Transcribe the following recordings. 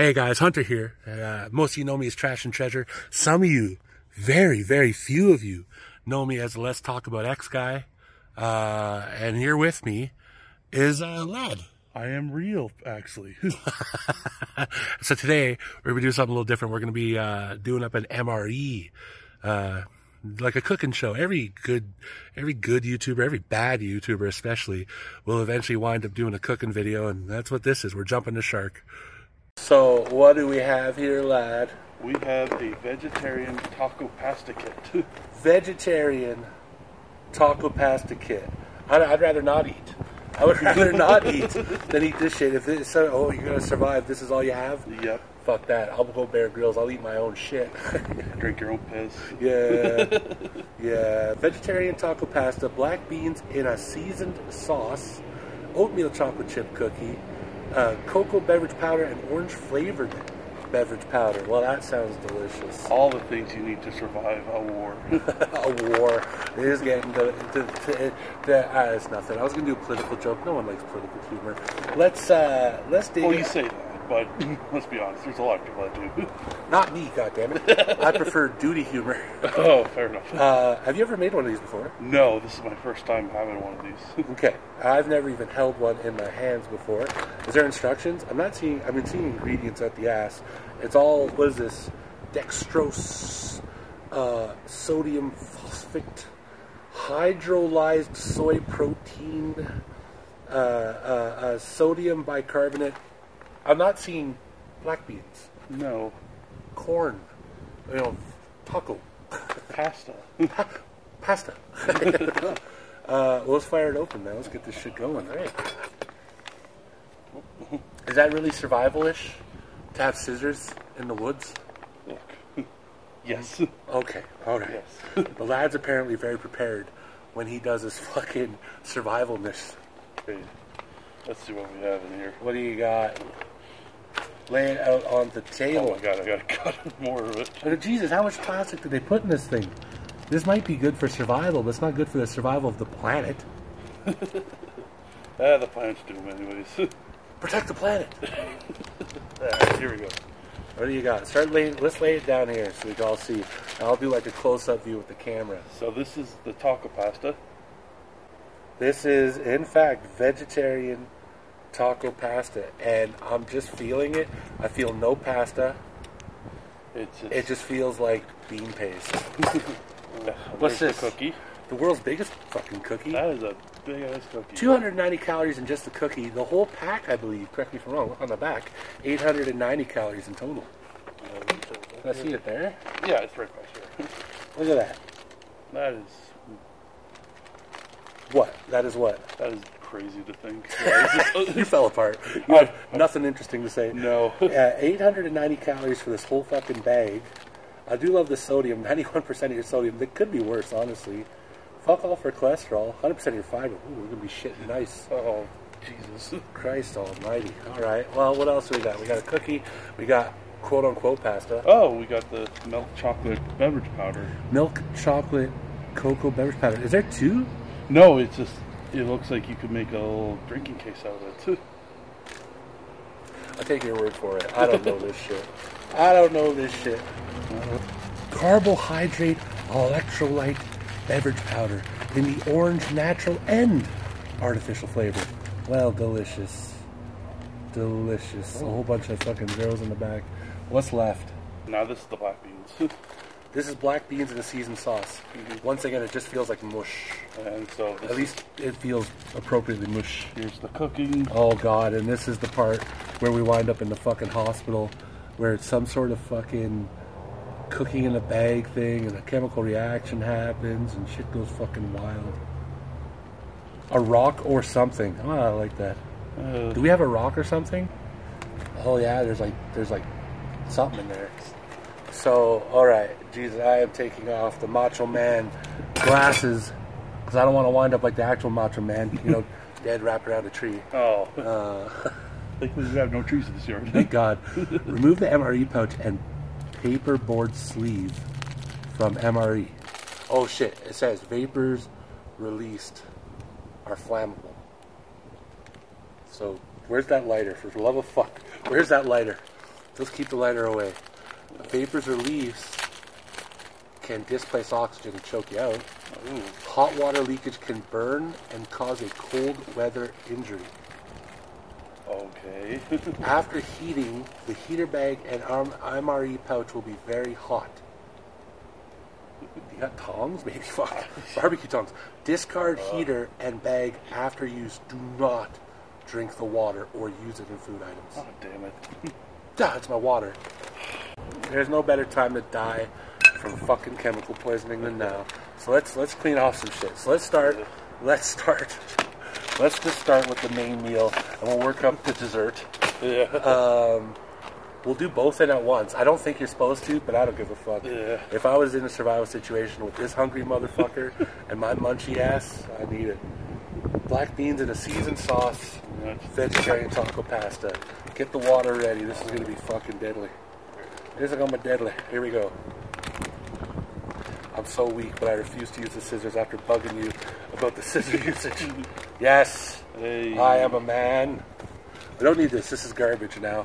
Hey guys, Hunter here. Uh, most of you know me as Trash and Treasure. Some of you, very, very few of you, know me as the Let's Talk About X guy. Uh, and here with me is uh, Lad. I am real, actually. so today we're gonna do something a little different. We're gonna be uh, doing up an MRE, uh, like a cooking show. Every good, every good YouTuber, every bad YouTuber especially, will eventually wind up doing a cooking video, and that's what this is. We're jumping the shark. So what do we have here, lad? we have a vegetarian taco pasta kit. Vegetarian taco pasta kit. I'd, I'd rather not eat. I would rather not eat than eat this shit. If it's oh, you're gonna survive. This is all you have. yep. Fuck that. I'll go Bear Grylls. I'll eat my own shit. Drink your own piss. yeah, yeah. Vegetarian taco pasta, black beans in a seasoned sauce, oatmeal chocolate chip cookie, uh, cocoa beverage powder, and orange flavored beverage powder. Well, that sounds delicious. All the things you need to survive a war. a war. It is getting to, to, to, to uh, it's nothing. I was gonna do a political joke. No one likes political humor. Let's uh, let's dig. well, you say that, but let's be honest. There's a lot of people that do. Not me, goddammit. I prefer duty humor. oh, fair enough. Uh, have you ever made one of these before? no, this is my first time having one of these. Okay, I've never even held one in my hands before. Is there instructions? I'm not seeing. I've been seeing ingredients at the ass. It's all. What is this? Dextrose, uh, sodium phosphate, hydrolyzed soy protein, uh, uh, uh, sodium bicarbonate. I'm not seeing black beans, no, corn, you know, taco, pasta. pasta. uh, well, let's fire it open now. Let's get this shit going. All right. Is that really survival-ish to have scissors in the woods? Look. yes. Okay, all right. Yes. the lad's apparently very prepared when he does his fucking survivalness. Okay. Let's see what we have in here. What do you got? Lay it out on the Oh table. my god, I gotta cut more of it. Oh, Jesus, how much plastic did they put in this thing? This might be good for survival, but it's not good for the survival of the planet. Ah, the planet's doomed anyways. Protect the planet. Alright, here we go. What do you got? Start laying. Let's lay it down here so we can all see. I'll do like a close-up view with the camera. So this is the taco pasta. This is, in fact, vegetarian taco pasta, and I'm just feeling it. I feel no pasta. It's, it's It just feels like bean paste. What's this? The cookie. The world's biggest fucking cookie. That is a big ass cookie. 290 calories in just the cookie. The whole pack, I believe. Correct me if I'm wrong. On the back. 890 calories in total. Can I see it there? Yeah, it's right back here. Look at that. That is What? That is what? that is crazy to think. You fell apart. You have nothing interesting to say. no. Uh, 890 calories for this whole fucking bag. I do love the sodium. 91% of your sodium. That could be worse, honestly. Fuck all for cholesterol. 100% of your fiber. Ooh, we're gonna be shitting nice. Oh, Jesus. Christ Almighty. All right. Well, what else do we got? We got a cookie. We got quote unquote pasta. Oh, we got the milk chocolate beverage powder. Milk chocolate cocoa beverage powder. Is there two? No, it's just it looks like you could make a little drinking case out of it. too. I'll take your word for it. I don't know this shit. I don't know this shit. Uh-huh. Carbohydrate electrolyte beverage powder in the orange natural and artificial flavor. Well, delicious. Delicious. A oh. whole bunch of fucking zeros in the back. What's left? now this is the black beans. This is black beans in a seasoned sauce. Once again, it just feels like mush. and so At least it feels appropriately mush. here's the cooking. Oh god, and this is the part where we wind up in the fucking hospital where it's some sort of fucking cooking in a bag thing and a chemical reaction happens and shit goes fucking wild. A rock or something. Oh, I like that. Uh, Do we have a rock or something? Oh yeah, there's like there's like something in there. So, all right, Jesus, I am taking off the Macho Man glasses because I don't want to wind up like the actual Macho Man, you know, dead wrapped around a tree. oh, Uh, like we have no trees in this yard. thank God. Remove the MRE pouch and paperboard sleeve from MRE. Oh shit! It says vapors released are flammable. So where's that lighter? For the love of fuck, where's that lighter? Those keep the lighter away. Vapors or leaves can displace oxygen and choke you out. Ooh. Hot water leakage can burn and cause a cold weather injury. Okay. After heating, the heater bag and MRE pouch will be very hot. You got tongs? Maybe fuck. Barbecue tongs. Discard heater and bag after use. Do not drink the water or use it in food items. oh, damn it. Ah, it's my water. There's no better time to die from fucking chemical poisoning than now. So let's let's clean off some shit. So let's start. Let's start. Let's just start with the main meal, and we'll work up to dessert. Yeah. Um, we'll do both in at once. I don't think you're supposed to, but I don't give a fuck. Yeah. If I was in a survival situation with this hungry motherfucker and my munchy ass, I need it. Black beans in a seasoned sauce, vegetarian taco pasta. Get the water ready. This is gonna be fucking deadly. This is gonna be deadly. Here we go. I'm so weak, but I refuse to use the scissors after bugging you about the scissor usage. Yes, Hey. I am a man. I don't need this. This is garbage now.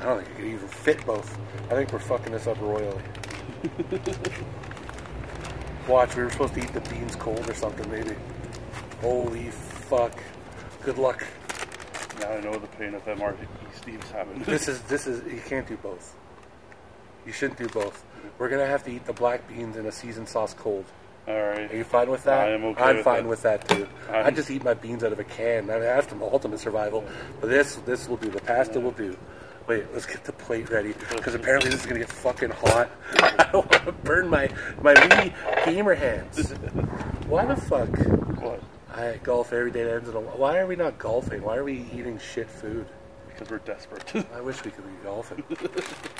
I don't think it could even fit both. I think we're fucking this up royally. Watch, we were supposed to eat the beans cold or something, maybe. Holy fuck. Good luck. Now I know the pain of MRE Steve's having. This is this is you can't do both. You shouldn't do both. We're gonna have to eat the black beans in a seasoned sauce cold. Alright. Are you fine with that? I am okay I'm with fine that. with that too. I I'm- just eat my beans out of a can. I mean, that's ultimate survival. But this this will do. The pasta will do. Wait, let's get the plate ready because apparently this is gonna get fucking hot. I don't want to burn my my wee gamer hands. Why the fuck? What? I golf every day that ends in a. Why are we not golfing? Why are we eating shit food? Because we're desperate. I wish we could be golfing,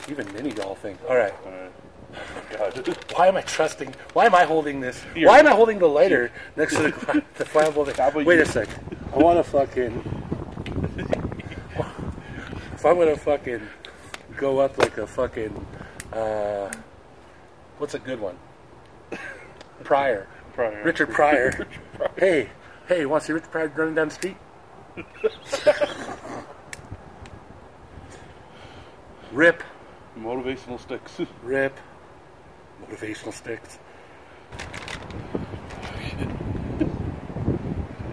even mini golfing. All right. Alright. Oh, God. Why am I trusting? Why am I holding this? Here. Why am I holding the lighter next to the, the flammable thing? Wait a sec. I want to fucking. If I'm gonna fucking go up like a fucking, uh, what's a good one? Pryor. Pryor. Richard Pryor. Hey, hey, you want to see Richard Pryor running down the street? Rip, Motivational sticks. rip. Motivational sticks.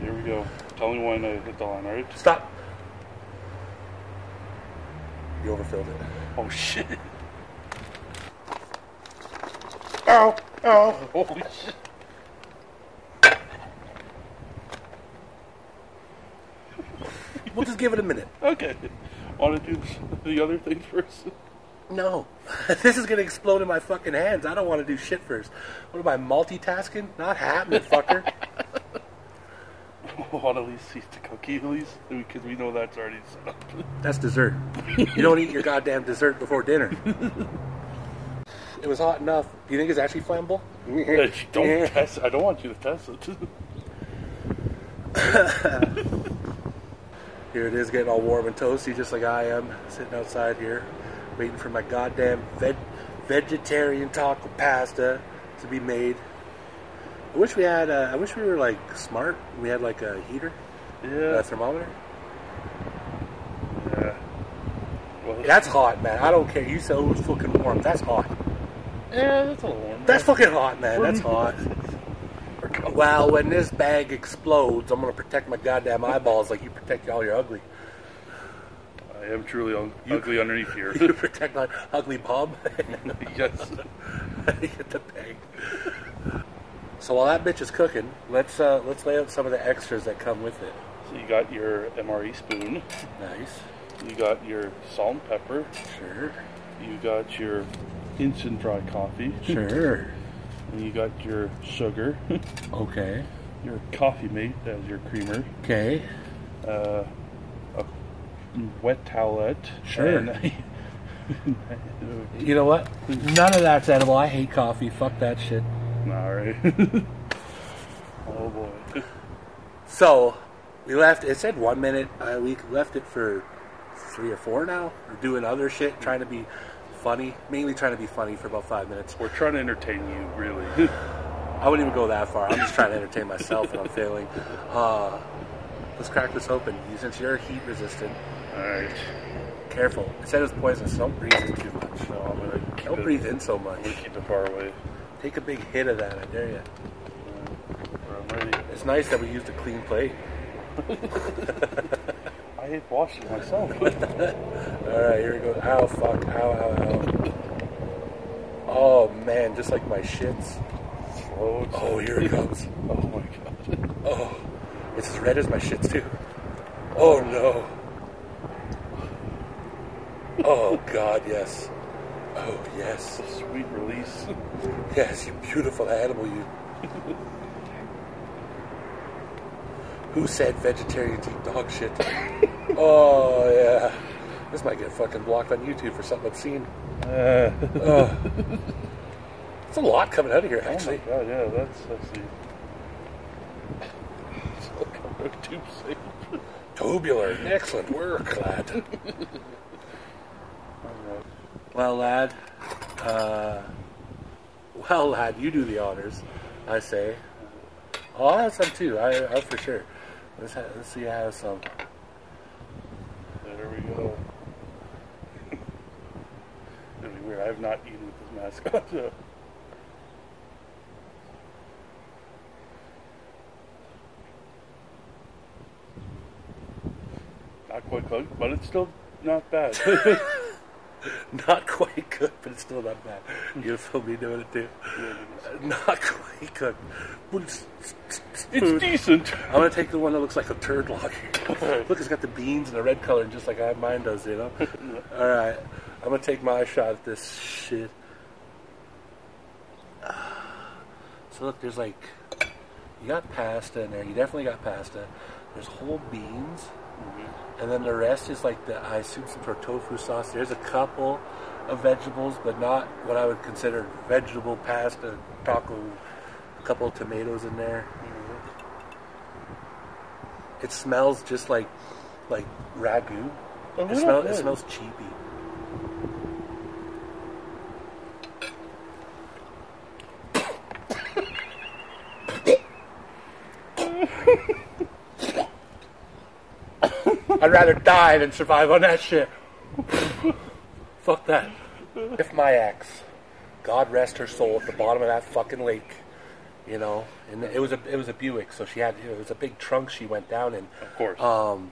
Here we go. Tell me when I hit the line, alright? Stop. You overfilled it. Oh shit. Ow! Ow! Holy shit. We'll just give it a minute. Okay. Want to do the other things first? No. this is gonna explode in my fucking hands. I don't want to do shit first. What am I multitasking? Not happening, fucker. Want to at least eat the cookie at least? Because we know that's already set up. That's dessert. You don't eat your goddamn dessert before dinner. It was hot enough. Do you think it's actually flammable? don't test I don't want you to test it. Here it is, getting all warm and toasty, just like I am, sitting outside here, waiting for my goddamn veg- vegetarian taco pasta to be made. I wish we had. Uh, I wish we were like smart. We had like a heater, Yeah. a thermometer. Yeah. Well, That's hot, man. I don't care. You said it was fucking warm. That's hot. yeah, that's a little warm. That's fucking hot, man. That's hot. Come- Well, when this bag explodes, I'm gonna protect my goddamn eyeballs like you protect all your ugly. I am truly un- ugly underneath here. You protect my ugly Bob. yes. Get the bag. So while that bitch is cooking, let's uh, let's lay out some of the extras that come with it. So you got your MRE spoon. Nice. You got your salt and pepper. Sure. You got your instant dry coffee. Sure. And you got your sugar. Okay. your coffee mate as your creamer. Okay. Uh, a wet towelette. Sure. And You know what? None of that's edible. I hate coffee. Fuck that shit. All right. oh boy. So we left. It said one minute. Uh, we left it for three or four now. We're doing other shit, trying to be funny. Mainly trying to be funny for about five minutes. We're trying to entertain you, really. I wouldn't even go that far. I'm just trying to entertain myself, and I'm failing. Uh, let's crack this open. Since you're heat resistant, All right. Careful. It said it was poisonous. Don't breathe in too much. No, I'm gonna Don't it, breathe in so much. I'm keep it far away. Take a big hit of that. I dare you. It's nice that we used a clean plate. I hate washing myself. All right, here we go. Ow, fuck. Ow, ow, ow. Oh man, just like my shits. Slow Oh, here it goes. Oh my god. Oh, it's as red as my shits too. Oh no. Oh God, yes. Oh yes, A Sweet release. yes, you beautiful animal, you. Who said vegetarians eat dog shit? Oh yeah. This might get fucking blocked on YouTube for something obscene. Uh, Oh. It's a lot coming out of here, actually. oh my god, yeah, that's that's the. It's like a tube safe. Tubular. Excellent work, lad. Well, lad. Uh, well, lad, you do the honors, I say. Oh, I'll have some too. I, I for sure. Let's, ha- let's see. I have some. There we go. It'd be weird. I have not eaten with this mask on. So. Not quite cooked, but it's still not bad. Not quite cooked, but it's still not bad. You feel me doing it too. Not quite cooked. But it's, it's decent. I'm gonna take the one that looks like a turd log. Look, it's got the beans and the red color, just like I mine does, you know. All right, I'm gonna take my shot at this shit. So look, there's like you got pasta in there. You definitely got pasta. There's whole beans, mm-hmm. and then the rest is like the I assume some sort of tofu sauce. There's a couple of vegetables, but not what I would consider vegetable pasta taco. A couple of tomatoes in there. It smells just like like ragu. Oh, It, smell, it smells cheapy. I'd rather die than survive on that shit. Fuck that. If my ex, God rest her soul, at the bottom of that fucking lake, you know, and it was a it was a Buick, so she had it was a big trunk she went down in. Of course. Um,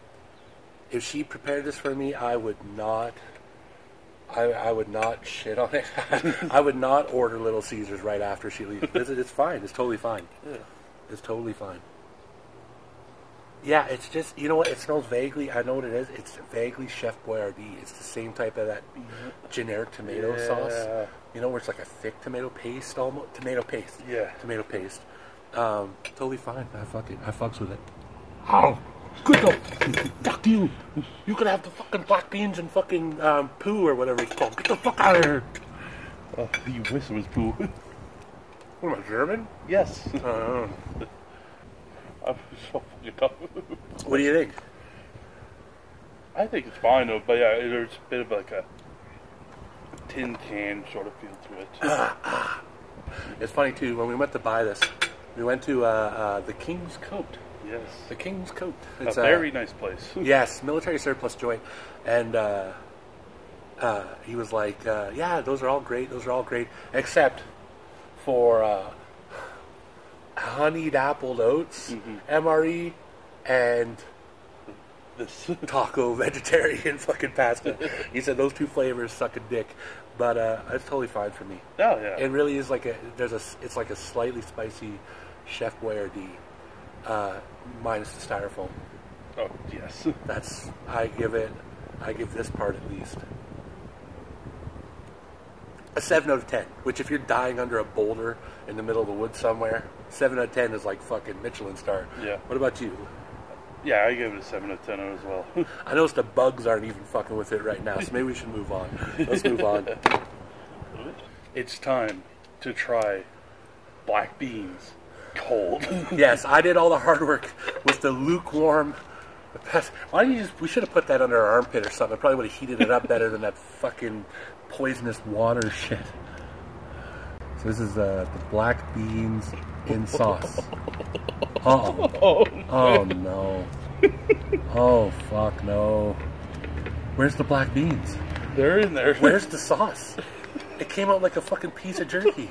if she prepared this for me, I would not. I, I would not shit on it. I would not order Little Caesars right after she leaves. It's, it's fine. It's totally fine. yeah. It's totally fine. Yeah, it's just you know what? It smells vaguely. I know what it is. It's vaguely Chef Boyardee. It's the same type of that generic tomato Yeah. sauce. You know, where it's like a thick tomato paste, almost tomato paste. Yeah. tomato paste. Um, totally fine. I fuck it. I fucks with it. How? Good though. fuck you. You could have the fucking black beans and fucking um, poo or whatever it's called. Get the fuck out of here. Oh, you wish it was poo. What am I German? yes. Uh, I'm so fucking tough. what do you think? I think it's fine though, but yeah, there's a bit of like a tin can sort of feel to it. It's funny too. When we went to buy this, we went to uh, uh, the King's Coat. yes. The King's Coat. It's a It's very nice place. Yes, military surplus joint, and uh, uh, he was like, uh, "Yeah, those are all great. Those are all great, except for uh, honeyed apple oats, MRE, and This. taco vegetarian fucking pasta." he said those two flavors suck a dick, but uh, it's totally fine for me. Oh yeah. It really is like a there's a it's like a slightly spicy Chef Boyardee, uh, minus the styrofoam. oh yes. That's I give it. I give this part at least a seven out of ten. Which, if you're dying under a boulder in the middle of the woods somewhere, seven out of ten is like fucking Michelin star. Yeah. What about you? Yeah, I give it a seven out of ten as well. I noticed the bugs aren't even fucking with it right now, so maybe we should move on. Let's move on. it's time to try black beans cold. Yes, I did all the hard work with the lukewarm. Why don't you just? We should have put that under our armpit or something. It probably would have heated it up better than that fucking poisonous water shit. So this is uh, the black beans in sauce. Uh oh. oh, Oh no. Oh fuck no. Where's the black beans? They're in there. Where's the sauce? It came out like a fucking piece of jerky.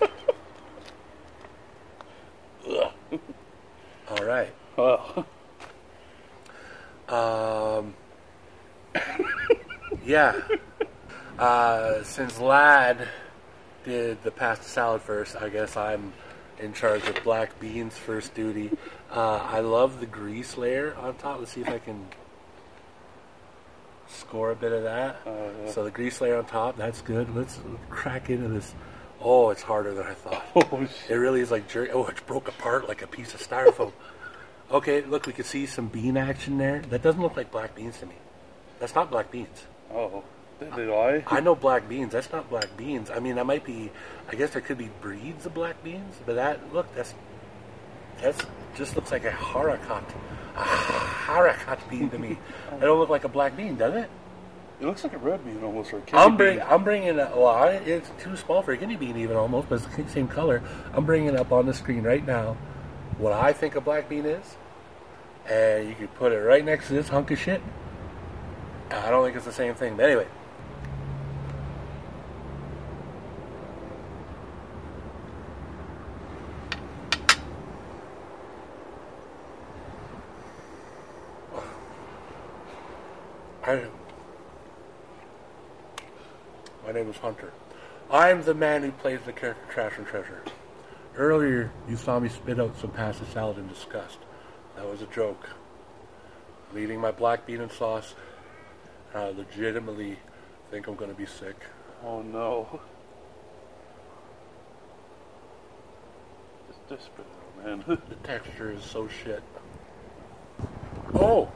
All right. Well, Um, yeah. Uh, since Lad did the pasta salad first, I guess I'm in charge of black beans first duty. Uh, I love the grease layer on top. Let's see if I can score a bit of that. Uh. So the grease layer on top, that's good. Let's crack into this. Oh, it's harder than I thought. oh It really is like jerky. Oh, it broke apart like a piece of styrofoam. okay, look, we can see some bean action there. That doesn't look like black beans to me. That's not black beans. Oh, did, did I? I know black beans. That's not black beans. I mean, that might be. I guess there could be breeds of black beans, but that look, that's that's just looks like a haricot, a harakat bean to me. It don't look like a black bean, does it? It looks like a red bean almost, or a kidney I'm bring, bean. I'm bringing. A, well, I, it's too small for a guinea bean even almost, but it's the same color. I'm bringing it up on the screen right now what I think a black bean is, and you can put it right next to this hunk of shit. I don't think it's the same thing, but anyway. I, my name is Hunter. I'm the man who plays the character Trash and Treasure. Earlier, you saw me spit out some pasta salad in disgust. That was a joke. I'm eating my black bean and sauce. and I legitimately think I'm going to be sick. Oh no. Just, just spit it out, man. The texture is so shit. Oh,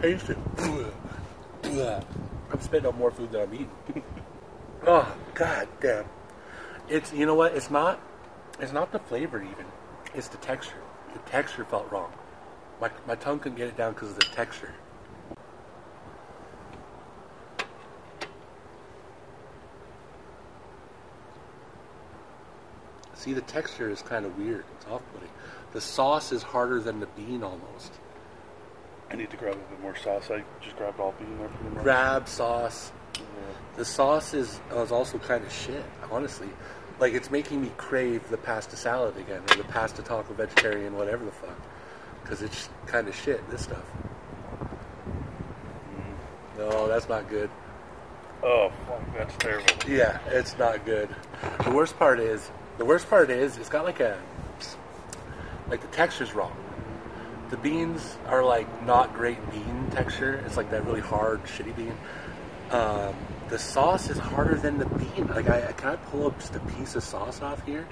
taste it. I'm spitting out more food than I'm eating. oh, god damn. It's you know what? It's not. It's not the flavor even. It's the texture. The texture felt wrong. My my tongue couldn't get it down because of the texture. See, the texture is kind of weird. It's off-putting. The sauce is harder than the bean almost. I need to grab a bit more sauce. I just grabbed all bean there. Grab sauce. The sauce is, is also kind of shit, honestly. Like, it's making me crave the pasta salad again, or the pasta taco vegetarian, whatever the fuck. Because it's kind of shit, this stuff. Mm-hmm. No, that's not good. Oh, fuck, that's terrible. Yeah, it's not good. The worst part is, the worst part is, it's got like a, like the texture's wrong. The beans are like not great bean texture. It's like that really hard, shitty bean. Um, the sauce is harder than the bean. Like, I can I pull up just a piece of sauce off here?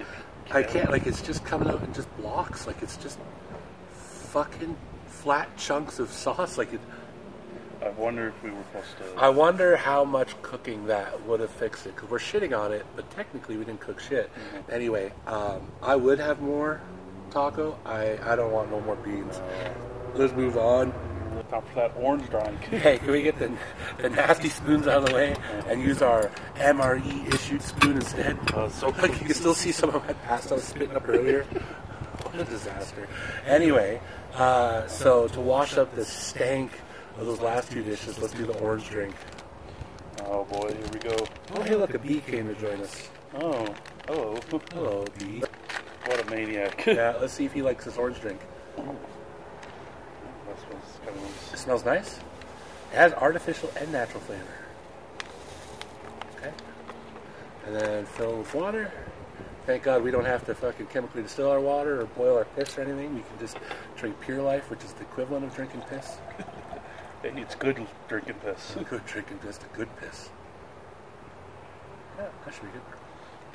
I can't. Like, it's just coming out in just blocks. Like, it's just fucking flat chunks of sauce. Like, it. I wonder if we were supposed to. I wonder how much cooking that would have fixed it because we're shitting on it, but technically we didn't cook shit. Anyway, um, I would have more taco. I, I don't want no more beans. Let's move on. Time for that orange drink. Hey, can we get the, the nasty spoons out of the way and use our MRE issued spoon instead? Uh, so Look, you can still see some of my pasta I was spitting up earlier. What a disaster. Anyway, uh, so to wash up the stank of those last two dishes, let's do the orange drink. Oh boy, here we go. Oh, hey, look, a bee came to join us. Oh, hello. Hello, bee. What a maniac. Yeah, let's see if he likes this orange drink. This one's kind of It smells nice. It has artificial and natural flavor. Okay. And then fill with water. Thank God we don't have to fucking chemically distill our water or boil our piss or anything. We can just drink Pure Life, which is the equivalent of drinking piss. It's good drinking piss. Good drinking piss, the good piss. Yeah, that should be good.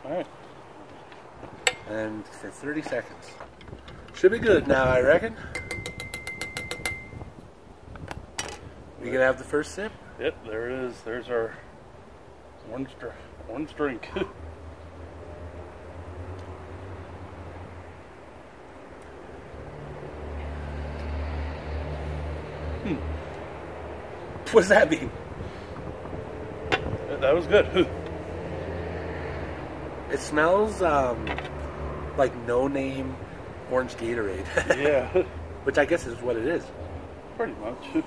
All right. And for 30 seconds. Should be good now, I reckon. We gonna have the first sip? Yep, there it is. There's our orange, orange drink. What does that mean? that was good. It smells um, like no-name orange Gatorade, yeah, which I guess is what it is. pretty much.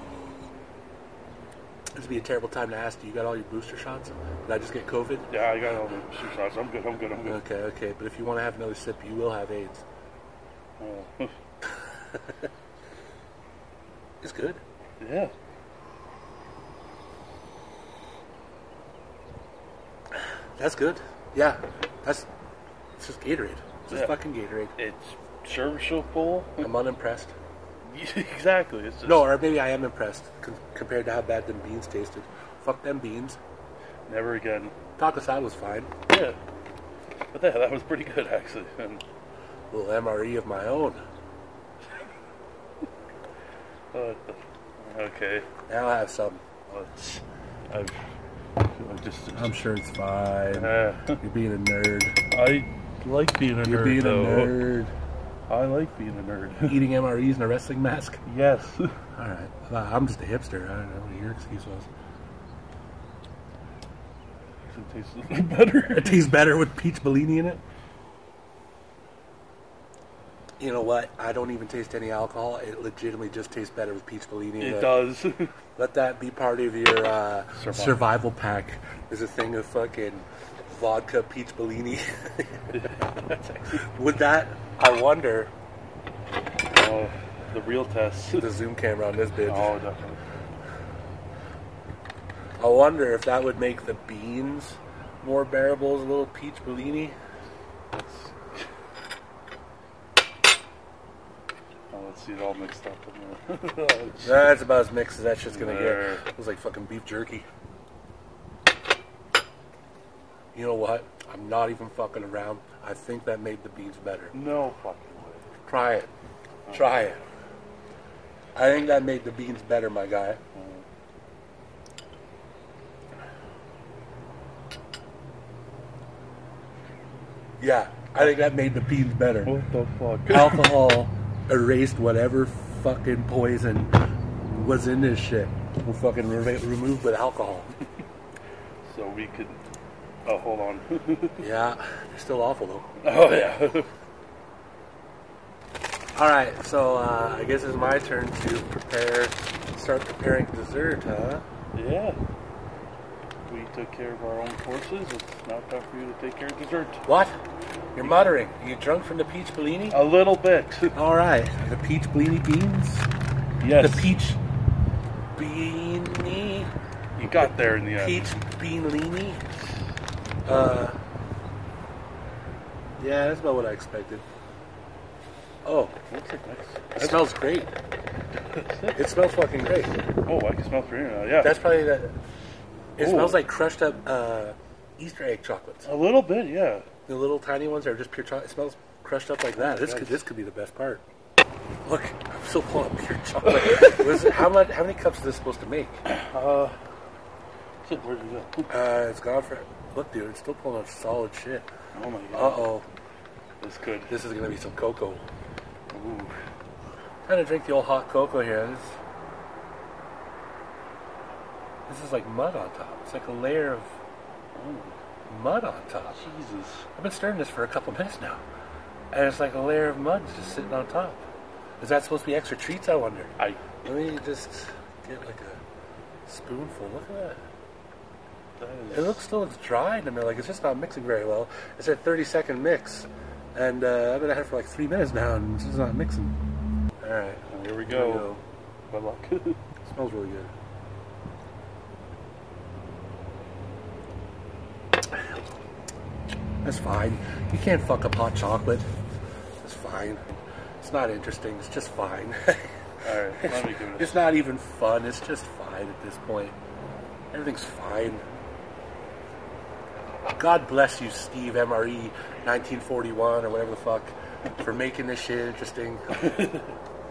This would be a terrible time to ask. Do you got all your booster shots? Did I just get COVID? Yeah, I got all the booster shots. I'm good. I'm good. I'm good. Okay, okay. But if you want to have another sip, you will have AIDS. Uh, It's good. yeah. That's good. Yeah, that's it's just Gatorade. It's just Yeah. fucking Gatorade. It's serviceable. I'm unimpressed. exactly. It's just No, or maybe I am impressed con- compared to how bad them beans tasted. Fuck them beans. never again. Taco salad was fine. Yeah. But yeah, that was pretty good actually. And A little MRE of my own. uh, okay. Now I have some. Let's. I've, I've just. I'm sure it's fine. Uh, You're being a nerd. I like being a You're nerd. being though. a nerd. I like being a nerd. Eating MREs in a wrestling mask. yes. All right. I'm just a hipster. I don't know what your excuse was. it tastes a little better. It tastes better with peach Bellini in it. You know what? I don't even taste any alcohol. It legitimately just tastes better with peach Bellini it. It does. Let that be part of your uh, Survival. survival pack. Is a thing of fucking vodka peach Bellini. With that, I wonder oh, the real test. the zoom camera on this bitch. Oh, definitely. I wonder if that would make the beans more bearable as a little peach Bellini. Let's, oh, let's see it all mixed up in there. That's about as mixed as that shit's gonna There. get. It was like fucking beef jerky. You know what? I'm not even fucking around. I think that made the beans better. no fucking way. Try it. Try it. I think that made the beans better, my guy. Yeah, I think that made the beans better. What the fuck? Alcohol erased whatever fucking poison was in this shit. We're fucking re- removed with alcohol. so we could. Oh, hold on. Yeah, they're still awful though. oh yeah. All right, so uh, I guess it's my turn to prepare, start preparing dessert, huh? yeah. We took care of our own courses. It's now time for you to take care of dessert. What? You're muttering. Are you drunk from the peach Bellini? A little bit. All right, the peach Bellini beans. yes. The peach beanie. You got there in the end. Peach beanini. Uh, yeah, that's about what I expected. Oh, Looks like nice. it smells great. It smells fucking great. Oh, I can smell through now. Yeah. That's probably the. It Ooh. smells like crushed up uh, Easter egg chocolates. a little bit. Yeah. The little tiny ones are just pure chocolate. It smells crushed up like that. This Nice. could this could be the best part. Look, I'm still pulling up pure chocolate. Was how much? How many cups is this supposed to make? Uh. Where'd you go? Uh, it's gone for. Look, dude, it's still pulling out solid shit. Oh my god. Uh oh, That's good. this is gonna be some cocoa. Ooh. Trying to drink the old hot cocoa here. This, this is like mud on top. It's like a layer of Oh, mud on top. Jesus. I've been stirring this for a couple minutes now, and it's like a layer of mud just sitting on top. Is that supposed to be extra treats? I wonder. I. Let me just get like a spoonful. Look at that. It looks still looks dry to me. Like it's just not mixing very well. It's a 30 second mix, and uh, I've been at it for like three minutes now, and it's just not mixing. All right, Here we here go. Good luck. smells really good. That's fine. You can't fuck up hot chocolate. It's fine. It's not interesting. It's just fine. All right. Let me give it. it's not even fun. It's just fine at this point. Everything's fine. God bless you, Steve MRE 1941 or whatever the fuck, for making this shit interesting.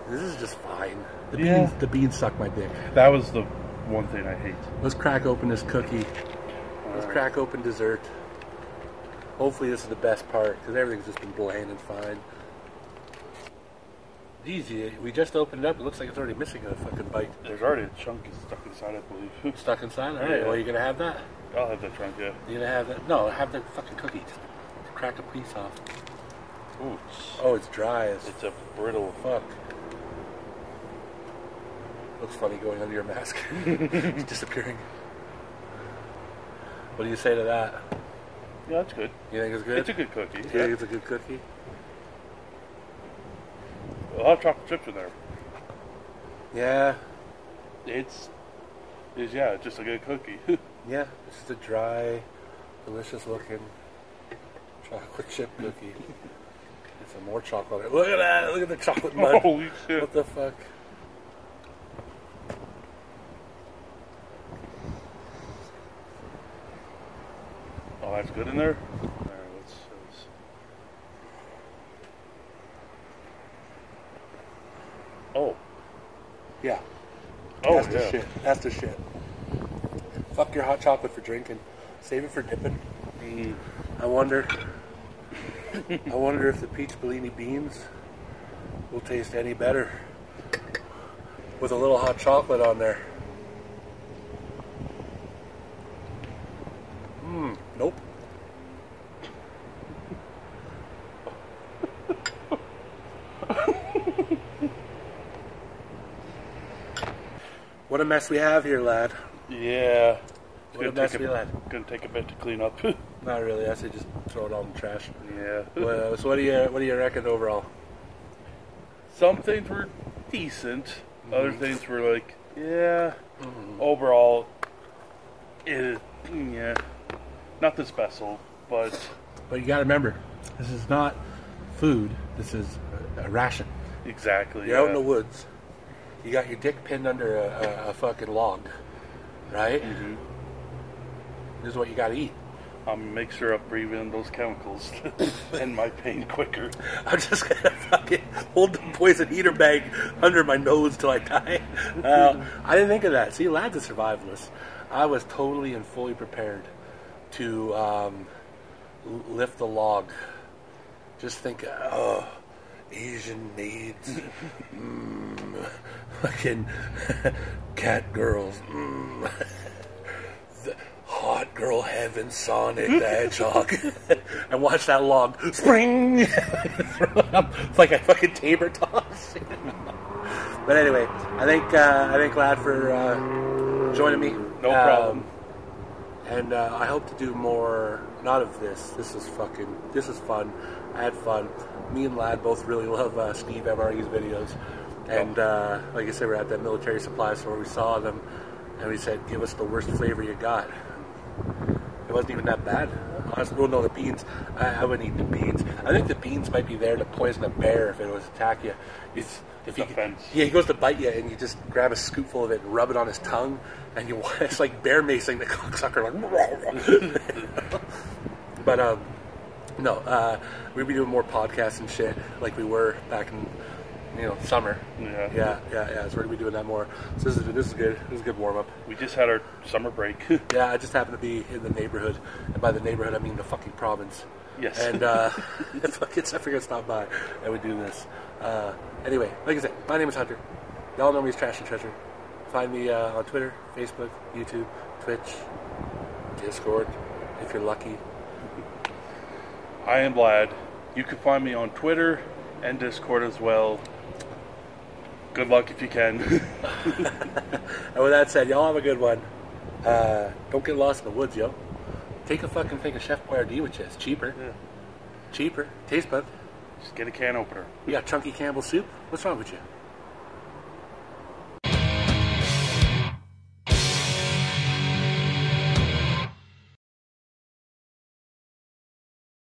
this is just fine. The beans, the beans suck my dick. That was the one thing I hate. Let's crack open this cookie. Let's Alright. crack open dessert. Hopefully this is the best part because everything's just been bland and fine. Easy. We just opened it up. It looks like it's already missing a fucking bite. There's already a chunk stuck inside, I believe. Stuck inside? Alright, Yeah. well, you gonna have that? I'll have that chunk, yeah. You gonna have that? No, have the fucking cookie. Just crack a piece off. Ooh, it's, Oh, it's dry as it's a brittle. fuck. Looks funny going under your mask. He's disappearing. What do you say to that? Yeah, that's good. You think it's good? It's a good cookie. You Yeah. think it's a good cookie? A lot of chocolate chips in there. Yeah, It's, it's yeah, just a good cookie. yeah. this is a dry, delicious looking chocolate chip cookie. It's some more chocolate. Look at that! Look at the chocolate mud. Holy shit! What the fuck? Oh, that's good in there. All right, let's, let's Oh, Yeah. oh That's yeah. the shit. That's the shit. Fuck your hot chocolate for drinking. Save it for dipping. Mm, I wonder. I wonder if the peach Bellini beans will taste any better with a little hot chocolate on there. Hmm. Nope. what a mess we have here, lad. Yeah. It's What a gonna mess take we a, had. gonna take a bit to clean up. Not really. I say just throw it all in the trash. yeah. Well, uh, so what do you what do you reckon overall? Some things were decent. Mm-hmm. Other things were like, yeah. Mm-hmm. Overall, it yeah, nothing special. But But you got to remember, this is not food. This is a, a ration. exactly. You're yeah. out in the woods. You got your dick pinned under a, a, a fucking log, right? Mhm. This is what you got to eat. I'll make sure I breathe in those chemicals and my pain quicker. I'm just gonna fucking hold the poison heater bag under my nose till I die. Uh, I didn't think of that. See, lad's a survivalist. I was totally and fully prepared to um, lift the log. Just think, oh, Asian maids, mm, fucking cat girls, mm, the hot girl heaven, Sonic the Hedgehog, and watch that log spring. it's like a fucking caber toss. but anyway, I think uh, I think glad for uh, joining me. No Um, problem. and uh, I hope to do more. Not of this. This is fucking. This is fun. I had fun. Me and Lad both really love uh, Steve MRE's videos. And uh, like I said, we're at that military supply store. We saw them, and we said, "Give us the worst flavor you got." It wasn't even that bad. Honestly, well, no, the beans. I, I wouldn't eat the beans. I think the beans might be there to poison a bear if it was attack you. It's, if he, yeah, he goes to bite you, and you just grab a scoopful of it and rub it on his tongue, and you it's like bear macing the cocksucker. Like, but um, no, uh, we'll be doing more podcasts and shit like we were back in you know summer. Yeah. yeah, yeah, yeah. So we're gonna be doing that more. So this is this is good. This is a good warm up. We just had our summer break. Yeah, I just happened to be in the neighborhood, and by the neighborhood I mean the fucking province. Yes. And uh, fucking I figured I'd stop by and we do this. Uh, anyway, like I said, my name is Hunter. Y'all know me as Trash and Treasure. Find me uh, on Twitter, Facebook, YouTube, Twitch, Discord, if you're lucky. I am Vlad. You can find me on Twitter and Discord as well. Good luck if you can. And with that said, y'all have a good one. Uh, don't get lost in the woods, yo. Take a fucking thing of Chef Boyardee with you. It's cheaper. Cheaper. Taste bud. Just get a can opener. You got Chunky Campbell soup? What's wrong with you?